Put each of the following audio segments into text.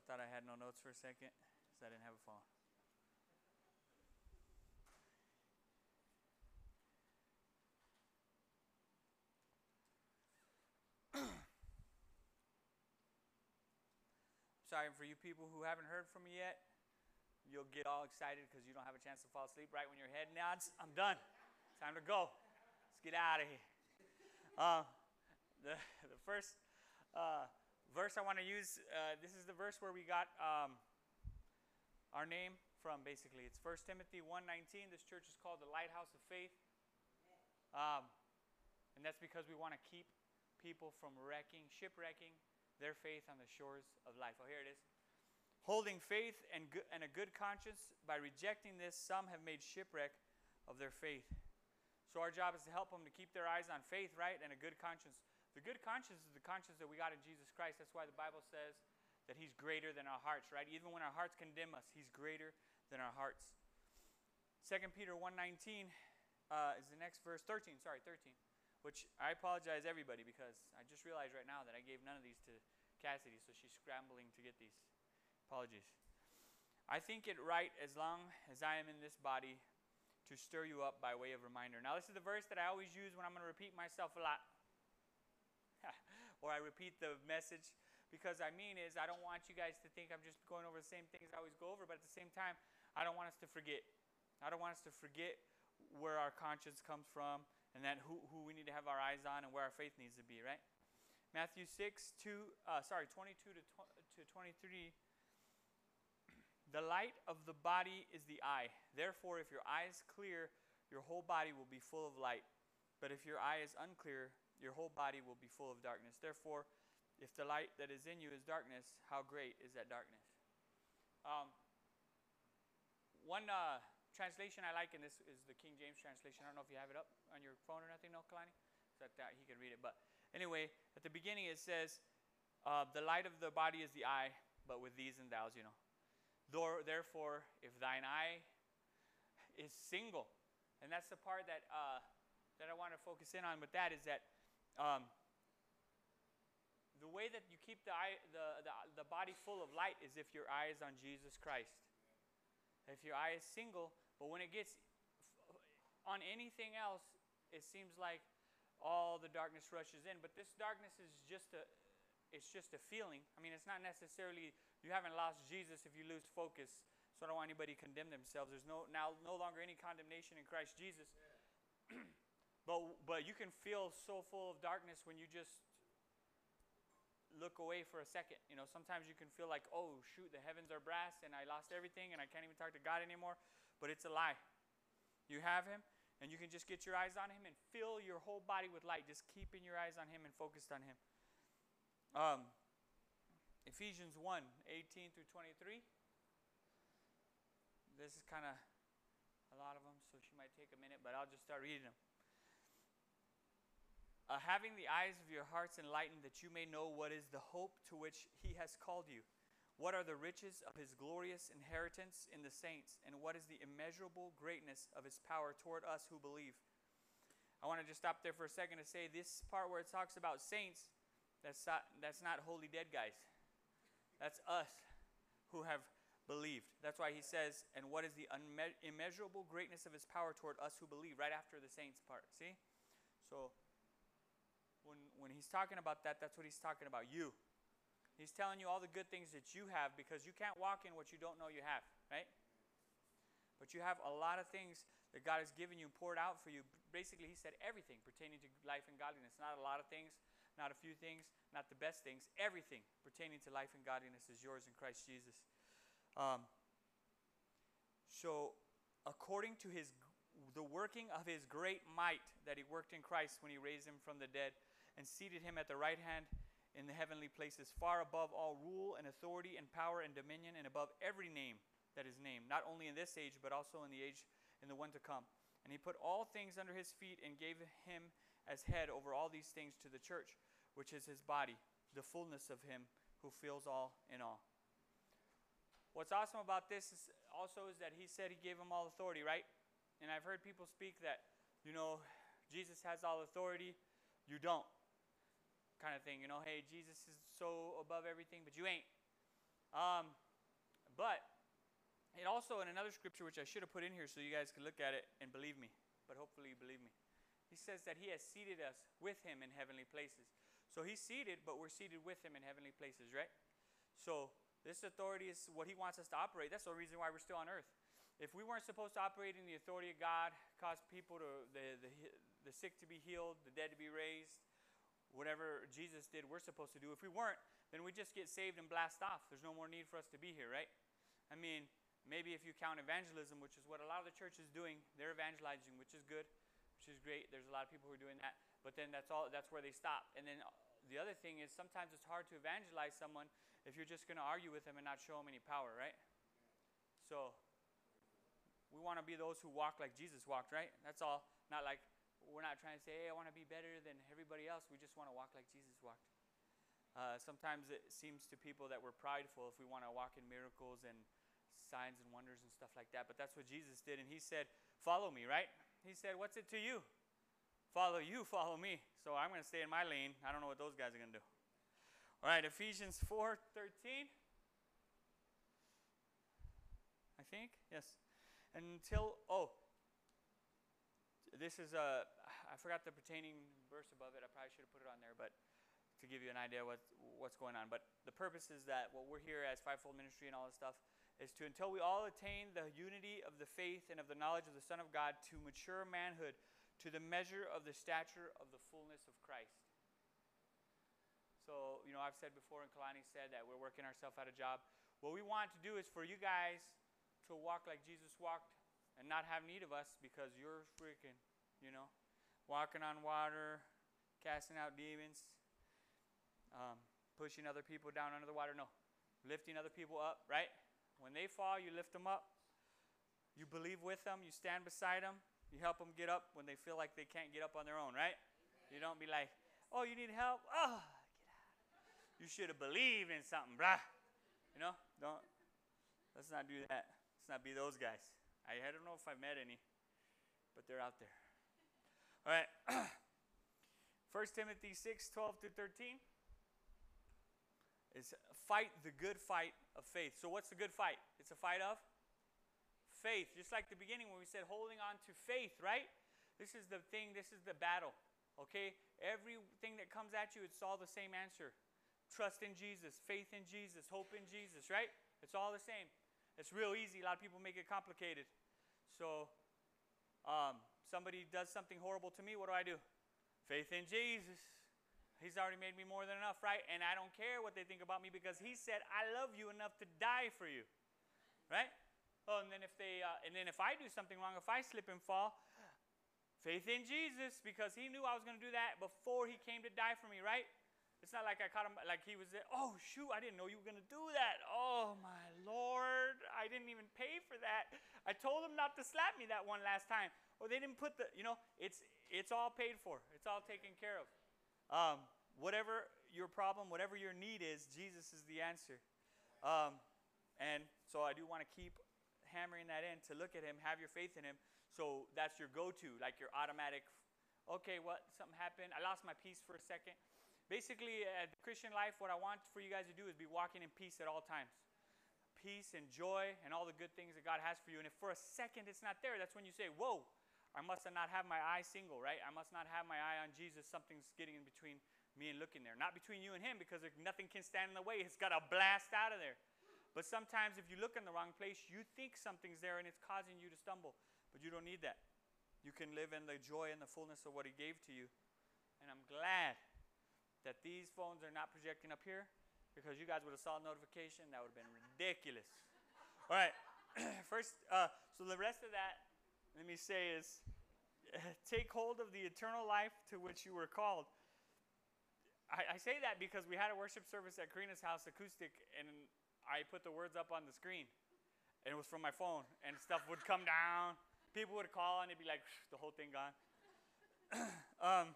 I thought I had no notes for a second, because I didn't have a phone. Sorry for you people who haven't heard from me yet. You'll get all excited because you don't have a chance to fall asleep right when your head nods. I'm done. Time to go. Let's get out of here. Uh, the, the first uh, verse I want to use, uh, this is the verse where we got um, our name from, basically. It's 1 Timothy 1.19. This church is called the Lighthouse of Faith. Um, and that's because we want to keep people from wrecking, shipwrecking their faith on the shores of life. Oh, here it is. Holding faith and, go- and a good conscience, by rejecting this, some have made shipwreck of their faith. So our job is to help them to keep their eyes on faith, right, and a good conscience. The good conscience is the conscience that we got in Jesus Christ. That's why the Bible says that He's greater than our hearts, right? Even when our hearts condemn us, He's greater than our hearts. 2 Peter 1.19 uh, is the next verse, 13, sorry, 13, which I apologize everybody because I just realized right now that I gave none of these to Cassidy, so she's scrambling to get these. Apologies. I think it right as long as I am in this body to stir you up by way of reminder. Now, this is the verse that I always use when I'm going to repeat myself a lot. Or I repeat the message because I mean is I don't want you guys to think I'm just going over the same things I always go over, but at the same time, I don't want us to forget. I don't want us to forget where our conscience comes from and that who, who we need to have our eyes on and where our faith needs to be, right? Matthew 6, 2, uh, sorry, 22 to, tw- to 23. The light of the body is the eye. Therefore, if your eye is clear, your whole body will be full of light. But if your eye is unclear, your whole body will be full of darkness. Therefore, if the light that is in you is darkness, how great is that darkness? Um, one uh, translation I like in this is the King James translation. I don't know if you have it up on your phone or nothing, no, Kalani? So that he can read it. But anyway, at the beginning it says, uh, The light of the body is the eye, but with these and thous, you know. Therefore, if thine eye is single, and that's the part that, uh, that I want to focus in on with that is that um, the way that you keep the, eye, the, the, the body full of light is if your eye is on Jesus Christ. If your eye is single, but when it gets on anything else, it seems like all the darkness rushes in. But this darkness is just a, it's just a feeling. I mean, it's not necessarily you haven't lost Jesus if you lose focus. So I don't want anybody to condemn themselves. There's no now no longer any condemnation in Christ Jesus. but but you can feel so full of darkness when you just look away for a second. You know, sometimes you can feel like, oh, shoot, the heavens are brass and I lost everything and I can't even talk to God anymore. But it's a lie. You have Him and you can just get your eyes on Him and fill your whole body with light, just keeping your eyes on Him and focused on Him. Um, Ephesians 1 18 through 23. This is kind of a lot of them, so she might take a minute, but I'll just start reading them uh, having the eyes of your hearts enlightened, that you may know what is the hope to which he has called you. What are the riches of his glorious inheritance in the saints, and what is the immeasurable greatness of his power toward us who believe? I want to just stop there for a second to say this part where it talks about saints, that's not, that's not holy dead guys. That's us who have believed. That's why he says, and what is the unme- immeasurable greatness of his power toward us who believe, right after the saints part. See? So when, when he's talking about that, that's what he's talking about you. He's telling you all the good things that you have because you can't walk in what you don't know you have, right? But you have a lot of things that God has given you, poured out for you. Basically, he said everything pertaining to life and godliness. Not a lot of things, not a few things, not the best things. Everything pertaining to life and godliness is yours in Christ Jesus. Um, so, according to his the working of his great might that he worked in Christ when he raised him from the dead and seated him at the right hand in the heavenly places, far above all rule and authority and power and dominion, and above every name that is named, not only in this age, but also in the age in the one to come. And he put all things under his feet and gave him as head over all these things to the church, which is his body, the fullness of him who fills all in all. What's awesome about this is also is that he said he gave him all authority, right? And I've heard people speak that, you know, Jesus has all authority, you don't kind of thing. You know, hey, Jesus is so above everything, but you ain't. Um, but it also in another scripture which I should have put in here so you guys could look at it and believe me, but hopefully you believe me. He says that he has seated us with him in heavenly places. So he's seated, but we're seated with him in heavenly places, right? So this authority is what he wants us to operate. That's the reason why we're still on earth. If we weren't supposed to operate in the authority of God, cause people to the, the, the sick to be healed, the dead to be raised, whatever Jesus did, we're supposed to do. If we weren't, then we just get saved and blast off. There's no more need for us to be here, right? I mean, maybe if you count evangelism, which is what a lot of the church is doing, they're evangelizing, which is good which is great. There's a lot of people who are doing that, but then that's all. That's where they stop. And then uh, the other thing is sometimes it's hard to evangelize someone if you're just going to argue with them and not show them any power, right? So we want to be those who walk like Jesus walked, right? That's all. Not like we're not trying to say, hey, I want to be better than everybody else. We just want to walk like Jesus walked. Uh, sometimes it seems to people that we're prideful if we want to walk in miracles and signs and wonders and stuff like that. But that's what Jesus did. And he said, Follow me, right? He said, What's it to you? Follow you, follow me. So I'm going to stay in my lane. I don't know what those guys are going to do. All right, Ephesians 4 13. I think, yes. Until, oh, this is a, I forgot the pertaining verse above it. I probably should have put it on there, but to give you an idea what, what's going on. But the purpose is that what we're here as Fivefold Ministry and all this stuff is to until we all attain the unity of the faith and of the knowledge of the Son of God to mature manhood to the measure of the stature of the fullness of Christ. So, you know, I've said before, and Kalani said that we're working ourselves out of a job. What we want to do is for you guys to walk like Jesus walked and not have need of us because you're freaking, you know, walking on water, casting out demons, um, pushing other people down under the water. No, lifting other people up, right? When they fall, you lift them up. You believe with them. You stand beside them. You help them get up when they feel like they can't get up on their own, right? You don't be like, oh, you need help? Oh, get out. You should have believed in something, bruh. You know, don't. Let's not do that. Let's not be those guys. I, I don't know if I've met any, but they're out there. All right. 1 Timothy 6 12 to 13 is fight the good fight of faith. So, what's the good fight? It's a fight of faith. Just like the beginning when we said holding on to faith, right? This is the thing, this is the battle. Okay? Everything that comes at you, it's all the same answer trust in Jesus, faith in Jesus, hope in Jesus, right? It's all the same. It's real easy. A lot of people make it complicated. So, um, somebody does something horrible to me, what do I do? Faith in Jesus. He's already made me more than enough, right? And I don't care what they think about me because he said, I love you enough to die for you. Right? Oh, and then if they uh, and then if I do something wrong, if I slip and fall, faith in Jesus because he knew I was going to do that before he came to die for me, right? It's not like I caught him like he was there. Oh shoot, I didn't know you were going to do that. Oh my lord, I didn't even pay for that. I told him not to slap me that one last time. Or they didn't put the, you know, it's it's all paid for. It's all taken care of. Um, whatever your problem, whatever your need is, Jesus is the answer. Um, and so I do want to keep hammering that in to look at Him, have your faith in Him. So that's your go to, like your automatic, okay, what? Something happened. I lost my peace for a second. Basically, at Christian life, what I want for you guys to do is be walking in peace at all times. Peace and joy and all the good things that God has for you. And if for a second it's not there, that's when you say, whoa, I must not have my eye single, right? I must not have my eye on Jesus. Something's getting in between me and looking there. Not between you and him because nothing can stand in the way. It's got to blast out of there. But sometimes if you look in the wrong place, you think something's there and it's causing you to stumble. But you don't need that. You can live in the joy and the fullness of what he gave to you. And I'm glad that these phones are not projecting up here because you guys would have saw a notification. That would have been ridiculous. All right. First, uh, so the rest of that let me say is take hold of the eternal life to which you were called. I, I, say that because we had a worship service at Karina's house, acoustic, and I put the words up on the screen. And it was from my phone, and stuff would come down. People would call, and it'd be like the whole thing gone. um,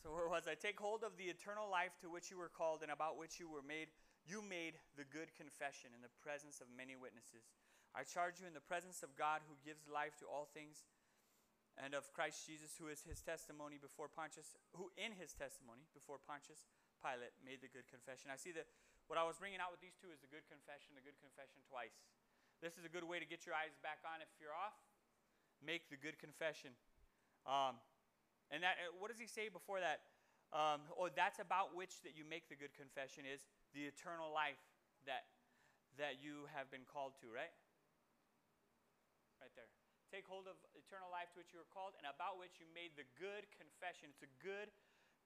so where was I? Take hold of the eternal life to which you were called and about which you were made. You made the good confession in the presence of many witnesses. I charge you in the presence of God who gives life to all things and of Christ Jesus who is his testimony before Pontius who in his testimony before Pontius Pilate made the good confession. I see that what I was bringing out with these two is the good confession, the good confession twice. This is a good way to get your eyes back on if you're off. Make the good confession. Um, and that, uh, what does he say before that? Um, oh, that's about which that you make the good confession is the eternal life that that you have been called to, right? Right there. Take hold of eternal life to which you were called and about which you made the good confession. It's a good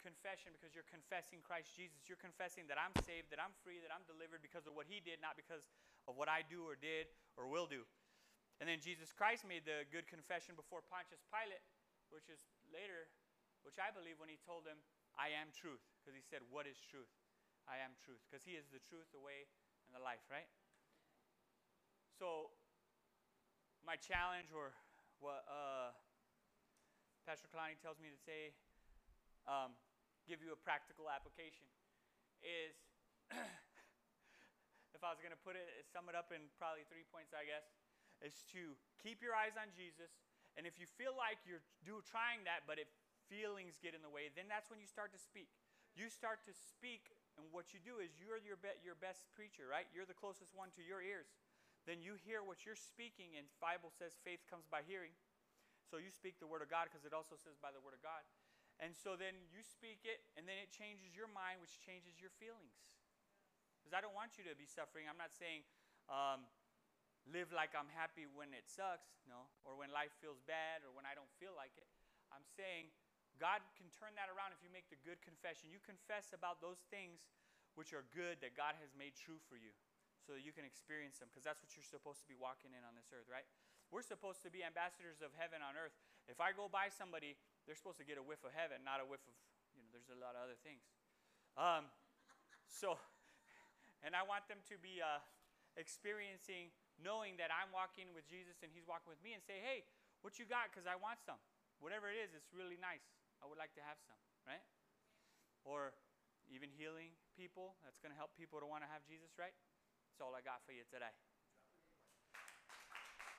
confession because you're confessing Christ Jesus. You're confessing that I'm saved, that I'm free, that I'm delivered because of what he did, not because of what I do or did or will do. And then Jesus Christ made the good confession before Pontius Pilate, which is later, which I believe when he told him, I am truth, because he said, What is truth? I am truth, because he is the truth, the way, and the life, right? So, my challenge, or what uh, Pastor Kalani tells me to say, um, give you a practical application is if I was going to put it, sum it up in probably three points, I guess, is to keep your eyes on Jesus. And if you feel like you're do, trying that, but if feelings get in the way, then that's when you start to speak. You start to speak, and what you do is you're your, be, your best preacher, right? You're the closest one to your ears. Then you hear what you're speaking, and Bible says faith comes by hearing. So you speak the word of God because it also says by the word of God. And so then you speak it, and then it changes your mind, which changes your feelings. Because I don't want you to be suffering. I'm not saying um, live like I'm happy when it sucks, no, or when life feels bad, or when I don't feel like it. I'm saying God can turn that around if you make the good confession. You confess about those things which are good that God has made true for you so you can experience them, because that's what you're supposed to be walking in on this earth, right? We're supposed to be ambassadors of heaven on earth. If I go by somebody they're supposed to get a whiff of heaven, not a whiff of, you know, there's a lot of other things. Um, so, and I want them to be uh, experiencing, knowing that I'm walking with Jesus and He's walking with me, and say, hey, what you got? Because I want some. Whatever it is, it's really nice. I would like to have some, right? Or even healing people. That's going to help people to want to have Jesus, right? That's all I got for you today.